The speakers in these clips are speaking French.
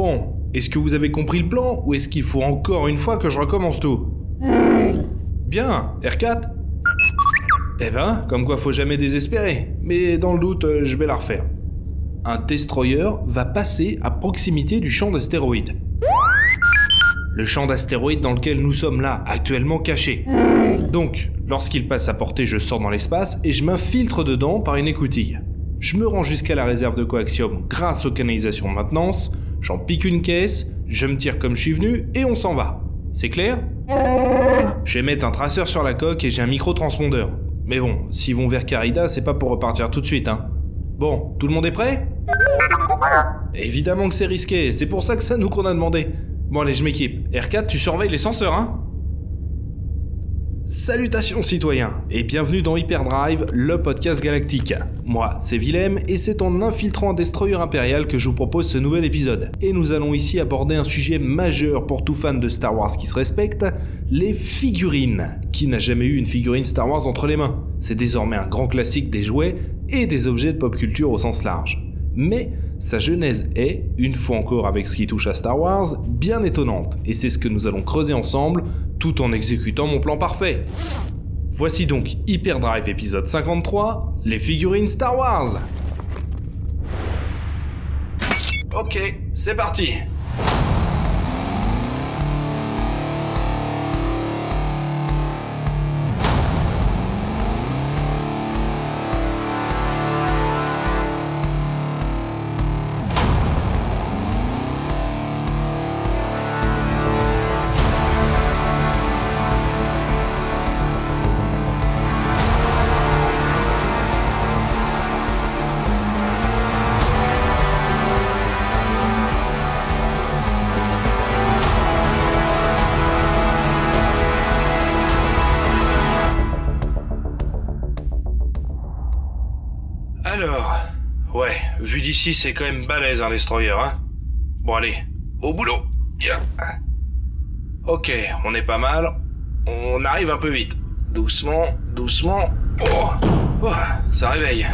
Bon, est-ce que vous avez compris le plan ou est-ce qu'il faut encore une fois que je recommence tout? Bien, R4 Eh ben, comme quoi faut jamais désespérer, mais dans le doute, euh, je vais la refaire. Un destroyer va passer à proximité du champ d'astéroïdes. Le champ d'astéroïdes dans lequel nous sommes là, actuellement cachés. Donc, lorsqu'il passe à portée, je sors dans l'espace et je m'infiltre dedans par une écoutille. Je me rends jusqu'à la réserve de coaxium grâce aux canalisations de maintenance, j'en pique une caisse, je me tire comme je suis venu et on s'en va. C'est clair? Je vais mettre un traceur sur la coque et j'ai un micro-transpondeur. Mais bon, s'ils vont vers Carida, c'est pas pour repartir tout de suite, hein. Bon, tout le monde est prêt? Évidemment que c'est risqué, c'est pour ça que ça nous qu'on a demandé. Bon allez, je m'équipe. R4, tu surveilles les senseurs, hein Salutations citoyens et bienvenue dans Hyperdrive, le podcast galactique. Moi, c'est Willem et c'est en infiltrant un destroyer impérial que je vous propose ce nouvel épisode. Et nous allons ici aborder un sujet majeur pour tout fan de Star Wars qui se respecte, les figurines. Qui n'a jamais eu une figurine Star Wars entre les mains? C'est désormais un grand classique des jouets et des objets de pop culture au sens large. Mais sa genèse est, une fois encore avec ce qui touche à Star Wars, bien étonnante, et c'est ce que nous allons creuser ensemble tout en exécutant mon plan parfait. Voici donc Hyperdrive épisode 53, les figurines Star Wars. Ok, c'est parti d'ici, c'est quand même balèze un destroyer, hein. Bon allez, au boulot. Ok, on est pas mal. On arrive un peu vite. Doucement, doucement. Oh, oh ça réveille.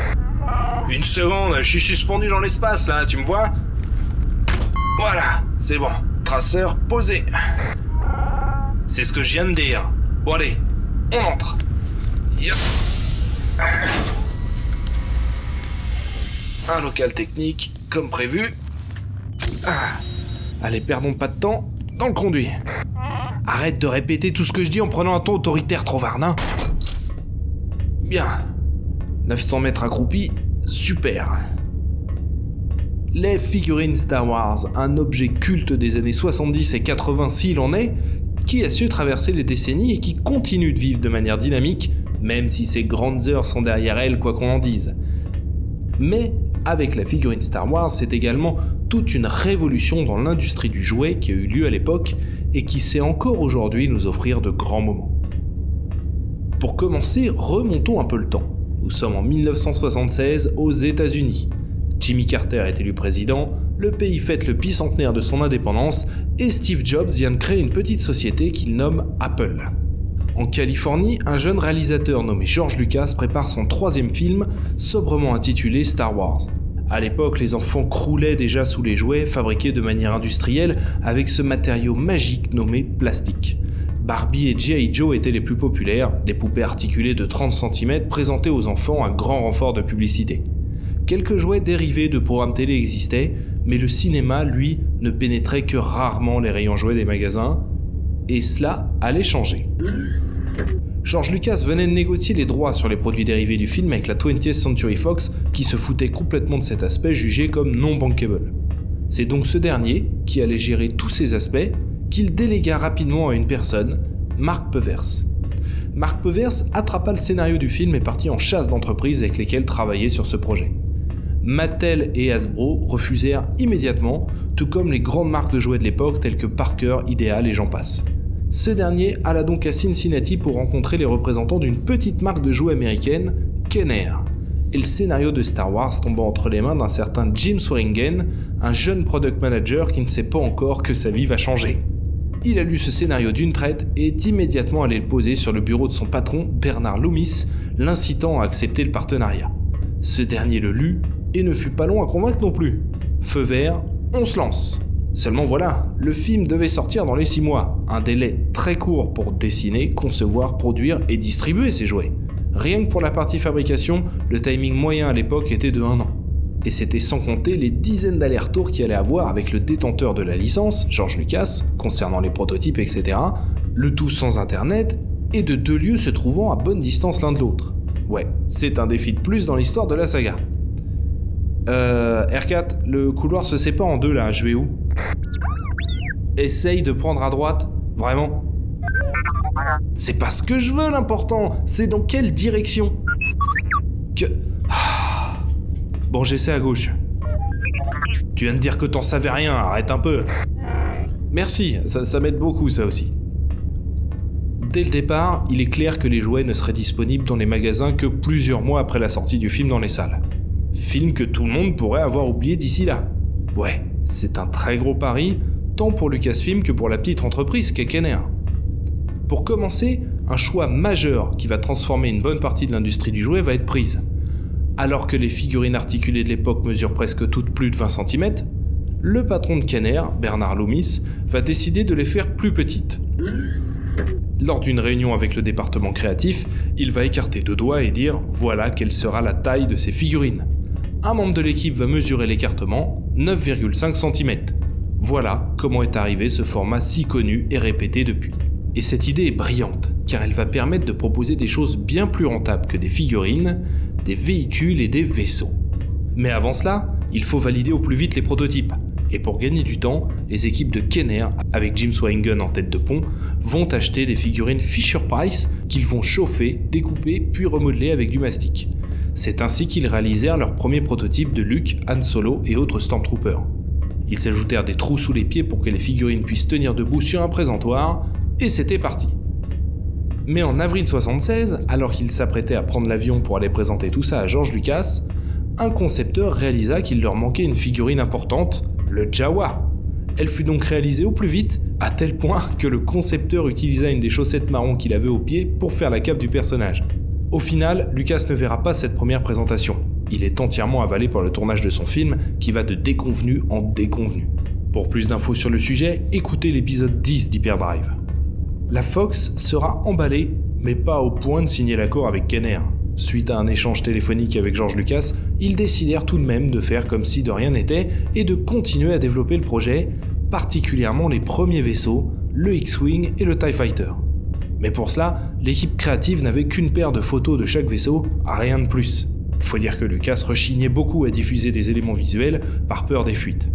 Une seconde, je suis suspendu dans l'espace là, tu me vois? Voilà, c'est bon. Traceur posé. C'est ce que je viens de dire. Bon allez, on entre. Yup. Un local technique, comme prévu. Ah. Allez, perdons pas de temps dans le conduit. Arrête de répéter tout ce que je dis en prenant un ton autoritaire trop varnin. Bien. 900 mètres accroupis, super. Les figurines Star Wars, un objet culte des années 70 et 80 s'il en est, qui a su traverser les décennies et qui continue de vivre de manière dynamique, même si ses grandes heures sont derrière elle, quoi qu'on en dise. Mais avec la figurine Star Wars, c'est également toute une révolution dans l'industrie du jouet qui a eu lieu à l'époque et qui sait encore aujourd'hui nous offrir de grands moments. Pour commencer, remontons un peu le temps. Nous sommes en 1976 aux États-Unis. Jimmy Carter est élu président, le pays fête le bicentenaire de son indépendance et Steve Jobs vient de créer une petite société qu'il nomme Apple. En Californie, un jeune réalisateur nommé George Lucas prépare son troisième film, sobrement intitulé Star Wars. À l'époque, les enfants croulaient déjà sous les jouets fabriqués de manière industrielle avec ce matériau magique nommé plastique. Barbie et G.I. Joe étaient les plus populaires, des poupées articulées de 30 cm présentées aux enfants à grand renfort de publicité. Quelques jouets dérivés de programmes télé existaient, mais le cinéma, lui, ne pénétrait que rarement les rayons jouets des magasins, et cela allait changer. George Lucas venait de négocier les droits sur les produits dérivés du film avec la 20th Century Fox qui se foutait complètement de cet aspect jugé comme non bankable. C'est donc ce dernier, qui allait gérer tous ces aspects, qu'il délégua rapidement à une personne, Mark Pevers. Mark Pevers attrapa le scénario du film et partit en chasse d'entreprises avec lesquelles travailler sur ce projet. Mattel et Hasbro refusèrent immédiatement, tout comme les grandes marques de jouets de l'époque telles que Parker, Ideal et j'en passe. Ce dernier alla donc à Cincinnati pour rencontrer les représentants d'une petite marque de jouets américaine, Kenner. Et le scénario de Star Wars tomba entre les mains d'un certain Jim Swearingen, un jeune product manager qui ne sait pas encore que sa vie va changer. Il a lu ce scénario d'une traite et est immédiatement allé le poser sur le bureau de son patron, Bernard Loomis, l'incitant à accepter le partenariat. Ce dernier le lut et ne fut pas long à convaincre non plus. Feu vert, on se lance. Seulement voilà, le film devait sortir dans les 6 mois, un délai très court pour dessiner, concevoir, produire et distribuer ces jouets. Rien que pour la partie fabrication, le timing moyen à l'époque était de 1 an. Et c'était sans compter les dizaines d'allers-retours qu'il allait avoir avec le détenteur de la licence, George Lucas, concernant les prototypes, etc. Le tout sans internet et de deux lieux se trouvant à bonne distance l'un de l'autre. Ouais, c'est un défi de plus dans l'histoire de la saga. Euh, R4, le couloir se sépare en deux là, je vais où? Essaye de prendre à droite, vraiment. C'est pas ce que je veux l'important, c'est dans quelle direction? Que... Bon, j'essaie à gauche. Tu viens de dire que t'en savais rien, arrête un peu. Merci, ça, ça m'aide beaucoup ça aussi. Dès le départ, il est clair que les jouets ne seraient disponibles dans les magasins que plusieurs mois après la sortie du film dans les salles. Film que tout le monde pourrait avoir oublié d'ici là. Ouais, c'est un très gros pari, tant pour Lucasfilm que pour la petite entreprise qu'est Kenner. Pour commencer, un choix majeur qui va transformer une bonne partie de l'industrie du jouet va être prise. Alors que les figurines articulées de l'époque mesurent presque toutes plus de 20 cm, le patron de Kenner, Bernard Loomis, va décider de les faire plus petites. Lors d'une réunion avec le département créatif, il va écarter deux doigts et dire voilà quelle sera la taille de ces figurines. Un membre de l'équipe va mesurer l'écartement, 9,5 cm. Voilà comment est arrivé ce format si connu et répété depuis. Et cette idée est brillante, car elle va permettre de proposer des choses bien plus rentables que des figurines, des véhicules et des vaisseaux. Mais avant cela, il faut valider au plus vite les prototypes. Et pour gagner du temps, les équipes de Kenner, avec Jim Swaingen en tête de pont, vont acheter des figurines Fisher-Price qu'ils vont chauffer, découper, puis remodeler avec du mastic. C'est ainsi qu'ils réalisèrent leur premier prototype de Luke, Han Solo et autres Stormtroopers. Ils s'ajoutèrent des trous sous les pieds pour que les figurines puissent tenir debout sur un présentoir, et c'était parti. Mais en avril 76, alors qu'il s'apprêtait à prendre l'avion pour aller présenter tout ça à George Lucas, un concepteur réalisa qu'il leur manquait une figurine importante, le Jawa. Elle fut donc réalisée au plus vite, à tel point que le concepteur utilisa une des chaussettes marron qu'il avait au pied pour faire la cape du personnage. Au final, Lucas ne verra pas cette première présentation. Il est entièrement avalé par le tournage de son film qui va de déconvenu en déconvenu. Pour plus d'infos sur le sujet, écoutez l'épisode 10 d'Hyperdrive la Fox sera emballée, mais pas au point de signer l'accord avec Kenner. Suite à un échange téléphonique avec George Lucas, ils décidèrent tout de même de faire comme si de rien n'était et de continuer à développer le projet, particulièrement les premiers vaisseaux, le X-Wing et le TIE Fighter. Mais pour cela, l'équipe créative n'avait qu'une paire de photos de chaque vaisseau, rien de plus. Faut dire que Lucas rechignait beaucoup à diffuser des éléments visuels par peur des fuites.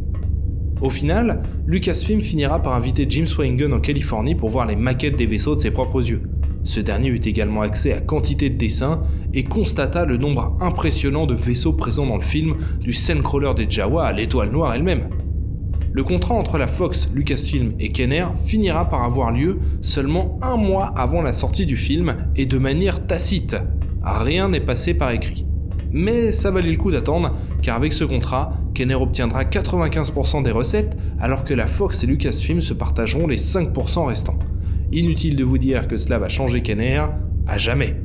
Au final, Lucasfilm finira par inviter James Swaingen en Californie pour voir les maquettes des vaisseaux de ses propres yeux. Ce dernier eut également accès à quantité de dessins et constata le nombre impressionnant de vaisseaux présents dans le film, du Sandcrawler des Jawa à l'étoile noire elle-même. Le contrat entre la Fox, Lucasfilm et Kenner finira par avoir lieu seulement un mois avant la sortie du film et de manière tacite. Rien n'est passé par écrit. Mais ça valait le coup d'attendre, car avec ce contrat, Kenner obtiendra 95% des recettes, alors que la Fox et Lucasfilm se partageront les 5% restants. Inutile de vous dire que cela va changer Kenner à jamais.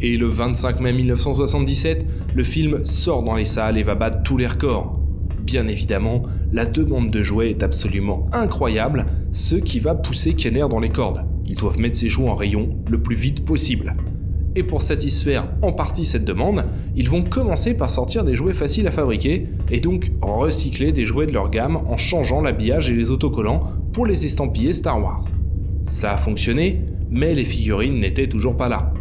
Et le 25 mai 1977, le film sort dans les salles et va battre tous les records. Bien évidemment, la demande de jouets est absolument incroyable, ce qui va pousser Kenner dans les cordes. Ils doivent mettre ses jouets en rayon le plus vite possible. Et pour satisfaire en partie cette demande, ils vont commencer par sortir des jouets faciles à fabriquer et donc recycler des jouets de leur gamme en changeant l'habillage et les autocollants pour les estampiller Star Wars. Cela a fonctionné, mais les figurines n'étaient toujours pas là.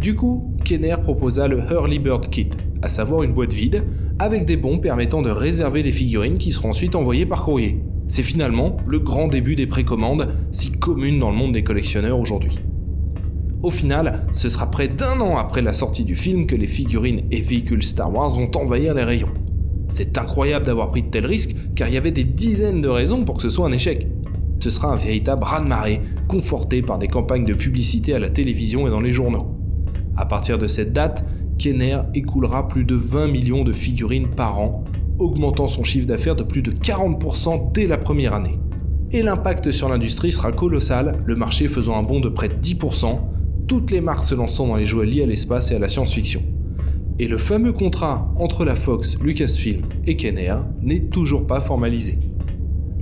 Du coup, Kenner proposa le Hurley Bird Kit, à savoir une boîte vide avec des bons permettant de réserver les figurines qui seront ensuite envoyées par courrier. C'est finalement le grand début des précommandes, si communes dans le monde des collectionneurs aujourd'hui. Au final, ce sera près d'un an après la sortie du film que les figurines et véhicules Star Wars vont envahir les rayons. C'est incroyable d'avoir pris de tels risques car il y avait des dizaines de raisons pour que ce soit un échec. Ce sera un véritable raz-de-marée, conforté par des campagnes de publicité à la télévision et dans les journaux. À partir de cette date, Kenner écoulera plus de 20 millions de figurines par an, augmentant son chiffre d'affaires de plus de 40% dès la première année. Et l'impact sur l'industrie sera colossal, le marché faisant un bond de près de 10%, toutes les marques se lançant dans les jouets liés à l'espace et à la science-fiction. Et le fameux contrat entre la Fox, Lucasfilm et Kenner n'est toujours pas formalisé.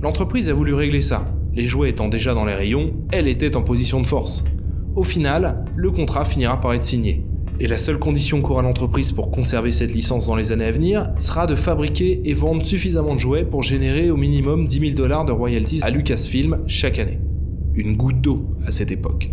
L'entreprise a voulu régler ça. Les jouets étant déjà dans les rayons, elle était en position de force. Au final, le contrat finira par être signé. Et la seule condition qu'aura l'entreprise pour conserver cette licence dans les années à venir sera de fabriquer et vendre suffisamment de jouets pour générer au minimum 10 000 dollars de royalties à Lucasfilm chaque année. Une goutte d'eau à cette époque.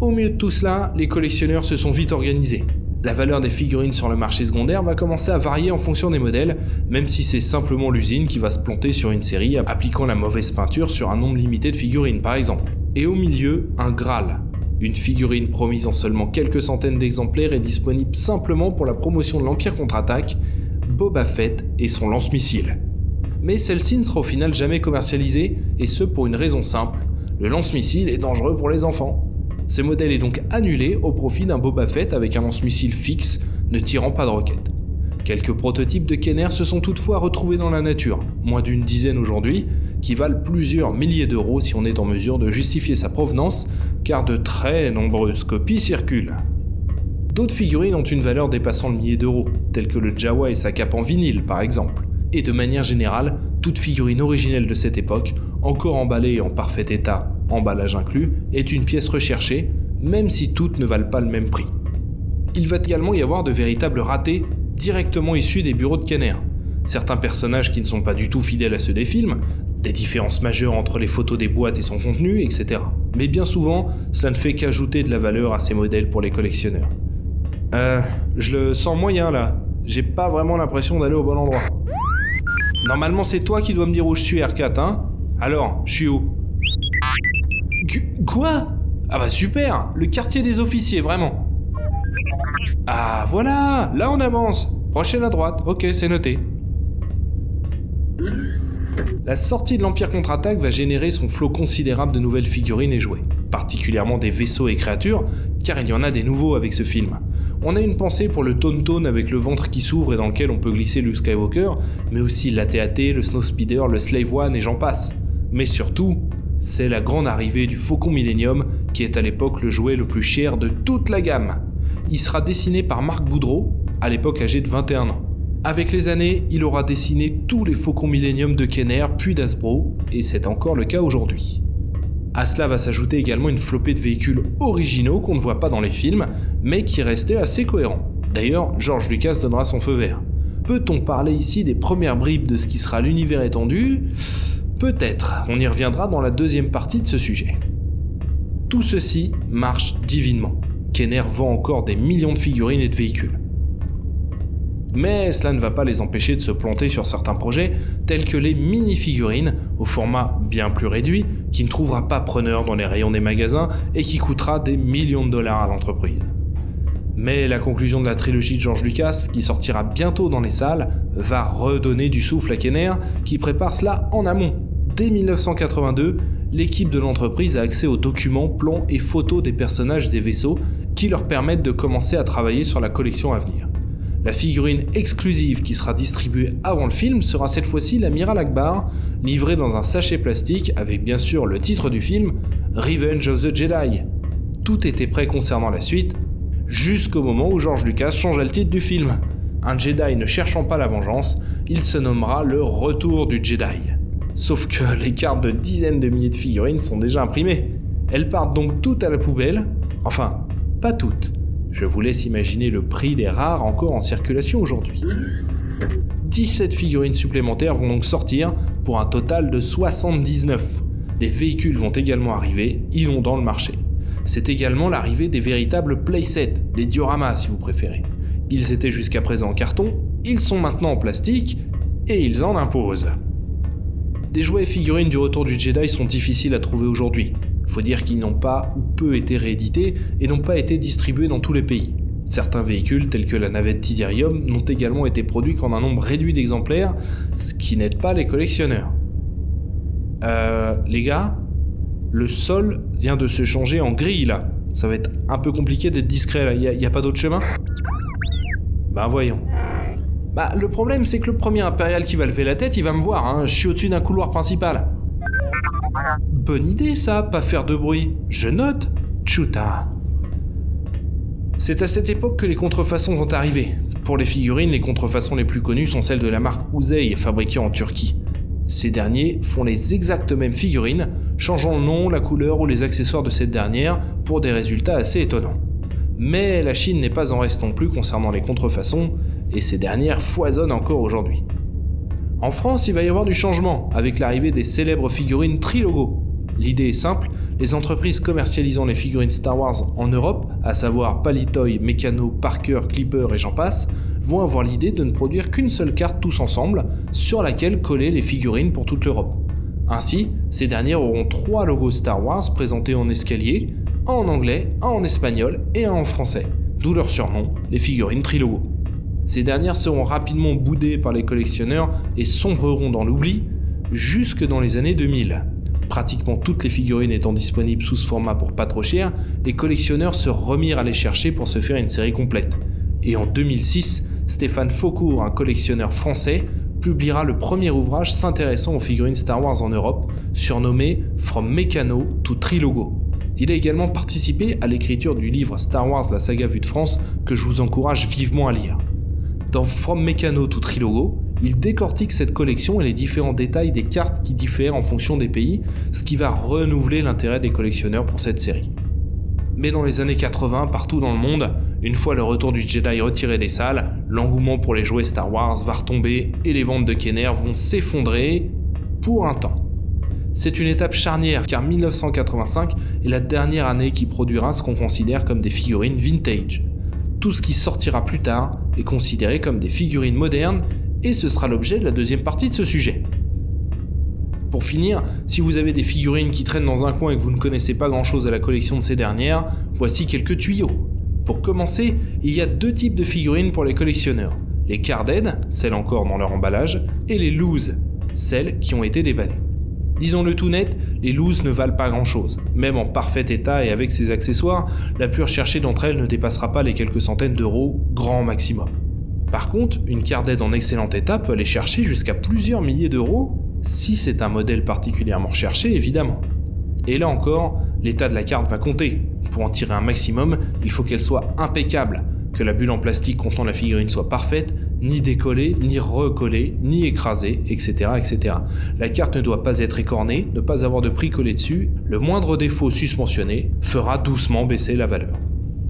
Au milieu de tout cela, les collectionneurs se sont vite organisés. La valeur des figurines sur le marché secondaire va commencer à varier en fonction des modèles, même si c'est simplement l'usine qui va se planter sur une série appliquant la mauvaise peinture sur un nombre limité de figurines par exemple. Et au milieu, un Graal, une figurine promise en seulement quelques centaines d'exemplaires est disponible simplement pour la promotion de l'Empire contre-attaque, Boba Fett et son lance-missile. Mais celle-ci ne sera au final jamais commercialisée, et ce pour une raison simple, le lance-missile est dangereux pour les enfants. Ce modèle est donc annulé au profit d'un Boba Fett avec un lance-missile fixe ne tirant pas de roquettes. Quelques prototypes de Kenner se sont toutefois retrouvés dans la nature, moins d'une dizaine aujourd'hui, qui valent plusieurs milliers d'euros si on est en mesure de justifier sa provenance, car de très nombreuses copies circulent. D'autres figurines ont une valeur dépassant le millier d'euros, telles que le Jawa et sa cape en vinyle par exemple. Et de manière générale, toute figurine originelle de cette époque, encore emballée et en parfait état, emballage inclus, est une pièce recherchée, même si toutes ne valent pas le même prix. Il va également y avoir de véritables ratés directement issus des bureaux de Kenner. Certains personnages qui ne sont pas du tout fidèles à ceux des films, des différences majeures entre les photos des boîtes et son contenu, etc. Mais bien souvent, cela ne fait qu'ajouter de la valeur à ces modèles pour les collectionneurs. Euh, je le sens moyen là. J'ai pas vraiment l'impression d'aller au bon endroit. Normalement, c'est toi qui dois me dire où je suis, R4, hein? Alors, je suis où? Quoi? Ah bah super Le quartier des officiers, vraiment. Ah voilà Là on avance Prochaine à droite, ok, c'est noté. La sortie de l'Empire contre-attaque va générer son flot considérable de nouvelles figurines et jouets, particulièrement des vaisseaux et créatures, car il y en a des nouveaux avec ce film. On a une pensée pour le Tauntaun avec le ventre qui s'ouvre et dans lequel on peut glisser Luke Skywalker, mais aussi l'AT-AT, le Snowspeeder, le Slave One et j'en passe. Mais surtout, c'est la grande arrivée du Faucon Millennium, qui est à l'époque le jouet le plus cher de toute la gamme. Il sera dessiné par Marc Boudreau, à l'époque âgé de 21 ans. Avec les années, il aura dessiné tous les Faucons Millennium de Kenner puis d'Asbro, et c'est encore le cas aujourd'hui. À cela va s'ajouter également une flopée de véhicules originaux qu'on ne voit pas dans les films, mais qui restaient assez cohérents. D'ailleurs, George Lucas donnera son feu vert. Peut-on parler ici des premières bribes de ce qui sera l'univers étendu? Peut-être, on y reviendra dans la deuxième partie de ce sujet. Tout ceci marche divinement. Kenner vend encore des millions de figurines et de véhicules. Mais cela ne va pas les empêcher de se planter sur certains projets, tels que les mini-figurines, au format bien plus réduit, qui ne trouvera pas preneur dans les rayons des magasins et qui coûtera des millions de dollars à l'entreprise. Mais la conclusion de la trilogie de George Lucas, qui sortira bientôt dans les salles, va redonner du souffle à Kenner, qui prépare cela en amont. Dès 1982, l'équipe de l'entreprise a accès aux documents, plans et photos des personnages et vaisseaux qui leur permettent de commencer à travailler sur la collection à venir. La figurine exclusive qui sera distribuée avant le film sera cette fois-ci l'amiral Akbar, livrée dans un sachet plastique avec bien sûr le titre du film, Revenge of the Jedi. Tout était prêt concernant la suite, jusqu'au moment où George Lucas changea le titre du film. Un Jedi ne cherchant pas la vengeance, il se nommera le Retour du Jedi. Sauf que les cartes de dizaines de milliers de figurines sont déjà imprimées. Elles partent donc toutes à la poubelle, enfin, pas toutes. Je vous laisse imaginer le prix des rares encore en circulation aujourd'hui. 17 figurines supplémentaires vont donc sortir pour un total de 79. Des véhicules vont également arriver, inondant le marché. C'est également l'arrivée des véritables playsets, des dioramas si vous préférez. Ils étaient jusqu'à présent en carton, ils sont maintenant en plastique, et ils en imposent. Des jouets et figurines du retour du Jedi sont difficiles à trouver aujourd'hui, faut dire qu'ils n'ont pas ou peu été réédités et n'ont pas été distribués dans tous les pays. Certains véhicules, tels que la navette Tidirium, n'ont également été produits qu'en un nombre réduit d'exemplaires, ce qui n'aide pas les collectionneurs. Euh, les gars, le sol vient de se changer en gris là. Ça va être un peu compliqué d'être discret là, y a, a pas d'autre chemin? Ben voyons. Bah le problème c'est que le premier impérial qui va lever la tête, il va me voir, hein. je suis au-dessus d'un couloir principal. Bonne idée ça, pas faire de bruit. Je note. Chuta. C'est à cette époque que les contrefaçons vont arriver. Pour les figurines, les contrefaçons les plus connues sont celles de la marque Uzey, fabriquée en Turquie. Ces derniers font les exactes mêmes figurines, changeant le nom, la couleur ou les accessoires de cette dernière pour des résultats assez étonnants. Mais la Chine n'est pas en reste non plus concernant les contrefaçons, et ces dernières foisonnent encore aujourd'hui. En France, il va y avoir du changement avec l'arrivée des célèbres figurines Trilogo. L'idée est simple, les entreprises commercialisant les figurines Star Wars en Europe, à savoir Palitoy, Meccano, Parker, Clipper et j'en passe, vont avoir l'idée de ne produire qu'une seule carte tous ensemble sur laquelle coller les figurines pour toute l'Europe. Ainsi, ces dernières auront trois logos Star Wars présentés en escalier, un en anglais, un en espagnol et un en français, d'où leur surnom, les figurines Trilogo. Ces dernières seront rapidement boudées par les collectionneurs et sombreront dans l'oubli jusque dans les années 2000. Pratiquement toutes les figurines étant disponibles sous ce format pour pas trop cher, les collectionneurs se remirent à les chercher pour se faire une série complète. Et en 2006, Stéphane Faucourt, un collectionneur français, publiera le premier ouvrage s'intéressant aux figurines Star Wars en Europe, surnommé From Meccano to Trilogo. Il a également participé à l'écriture du livre Star Wars la saga vue de France que je vous encourage vivement à lire. Dans From Meccano to Trilogo, il décortique cette collection et les différents détails des cartes qui diffèrent en fonction des pays, ce qui va renouveler l'intérêt des collectionneurs pour cette série. Mais dans les années 80, partout dans le monde, une fois le retour du Jedi retiré des salles, l'engouement pour les jouets Star Wars va retomber et les ventes de Kenner vont s'effondrer pour un temps. C'est une étape charnière car 1985 est la dernière année qui produira ce qu'on considère comme des figurines vintage. Tout ce qui sortira plus tard est considéré comme des figurines modernes et ce sera l'objet de la deuxième partie de ce sujet. Pour finir, si vous avez des figurines qui traînent dans un coin et que vous ne connaissez pas grand chose à la collection de ces dernières, voici quelques tuyaux. Pour commencer, il y a deux types de figurines pour les collectionneurs. Les carded, celles encore dans leur emballage, et les loose, celles qui ont été déballées. Disons-le tout net, les loose ne valent pas grand chose. Même en parfait état et avec ses accessoires, la plus recherchée d'entre elles ne dépassera pas les quelques centaines d'euros, grand maximum. Par contre, une cardette en excellent état peut aller chercher jusqu'à plusieurs milliers d'euros, si c'est un modèle particulièrement recherché évidemment. Et là encore, l'état de la carte va compter. Pour en tirer un maximum, il faut qu'elle soit impeccable, que la bulle en plastique contenant la figurine soit parfaite, ni décollée, ni recollée, ni écrasée, etc., etc. La carte ne doit pas être écornée, ne pas avoir de prix collé dessus, le moindre défaut suspensionné fera doucement baisser la valeur.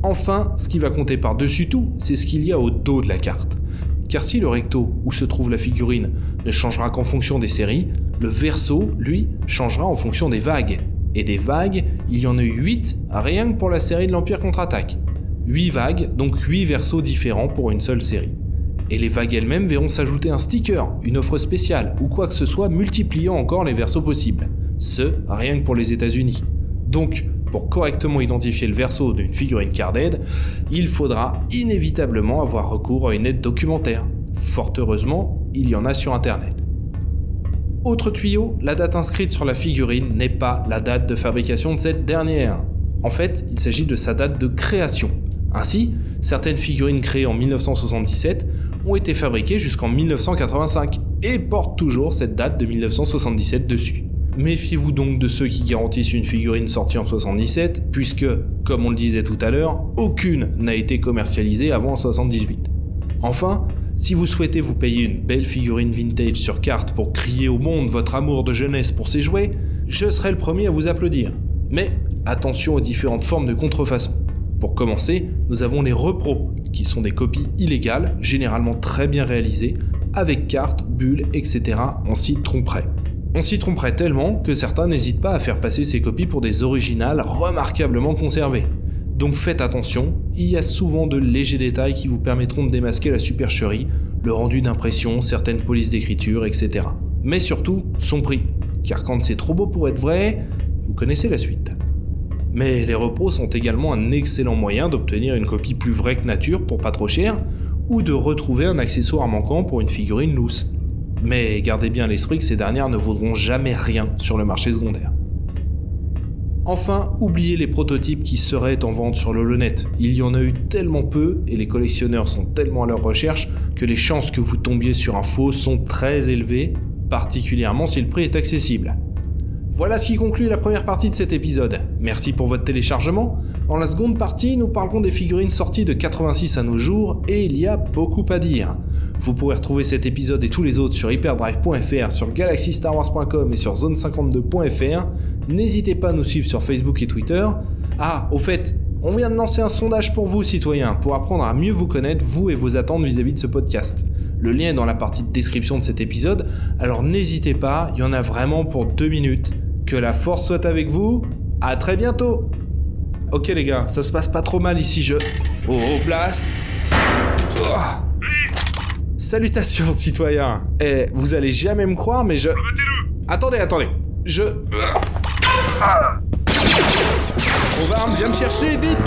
Enfin, ce qui va compter par-dessus tout, c'est ce qu'il y a au dos de la carte. Car si le recto, où se trouve la figurine, ne changera qu'en fonction des séries, le verso, lui, changera en fonction des vagues. Et des vagues, il y en a eu 8 rien que pour la série de l'Empire contre-attaque. 8 vagues, donc 8 versos différents pour une seule série. Et les vagues elles-mêmes verront s'ajouter un sticker, une offre spéciale ou quoi que ce soit multipliant encore les versos possibles. Ce, rien que pour les États-Unis. Donc, pour correctement identifier le verso d'une figurine carded, il faudra inévitablement avoir recours à une aide documentaire. Fort heureusement, il y en a sur Internet. Autre tuyau, la date inscrite sur la figurine n'est pas la date de fabrication de cette dernière. En fait, il s'agit de sa date de création. Ainsi, certaines figurines créées en 1977 ont été fabriquées jusqu'en 1985 et portent toujours cette date de 1977 dessus. Méfiez-vous donc de ceux qui garantissent une figurine sortie en 77, puisque, comme on le disait tout à l'heure, aucune n'a été commercialisée avant 78. Enfin, si vous souhaitez vous payer une belle figurine vintage sur carte pour crier au monde votre amour de jeunesse pour ces jouets, je serai le premier à vous applaudir. Mais attention aux différentes formes de contrefaçon. Pour commencer, nous avons les repros, qui sont des copies illégales, généralement très bien réalisées, avec cartes, bulles, etc. en site tromperait. On s'y tromperait tellement que certains n'hésitent pas à faire passer ces copies pour des originales remarquablement conservées. Donc faites attention, il y a souvent de légers détails qui vous permettront de démasquer la supercherie, le rendu d'impression, certaines polices d'écriture, etc. Mais surtout, son prix, car quand c'est trop beau pour être vrai, vous connaissez la suite. Mais les repros sont également un excellent moyen d'obtenir une copie plus vraie que nature pour pas trop cher, ou de retrouver un accessoire manquant pour une figurine loose. Mais gardez bien l'esprit que ces dernières ne vaudront jamais rien sur le marché secondaire. Enfin, oubliez les prototypes qui seraient en vente sur l'Holonet. Il y en a eu tellement peu et les collectionneurs sont tellement à leur recherche que les chances que vous tombiez sur un faux sont très élevées, particulièrement si le prix est accessible. Voilà ce qui conclut la première partie de cet épisode. Merci pour votre téléchargement. Dans la seconde partie, nous parlerons des figurines sorties de 86 à nos jours et il y a beaucoup à dire. Vous pourrez retrouver cet épisode et tous les autres sur hyperdrive.fr, sur galaxystarwars.com et sur zone52.fr. N'hésitez pas à nous suivre sur Facebook et Twitter. Ah, au fait, on vient de lancer un sondage pour vous, citoyens, pour apprendre à mieux vous connaître, vous et vos attentes vis-à-vis de ce podcast. Le lien est dans la partie de description de cet épisode, alors n'hésitez pas, il y en a vraiment pour deux minutes. Que la force soit avec vous. À très bientôt. Ok les gars, ça se passe pas trop mal ici, je... Oh, blast oh. Salutations citoyens Eh, vous allez jamais me croire, mais je... Attendez, attendez. Je... Provarme, viens me chercher, vite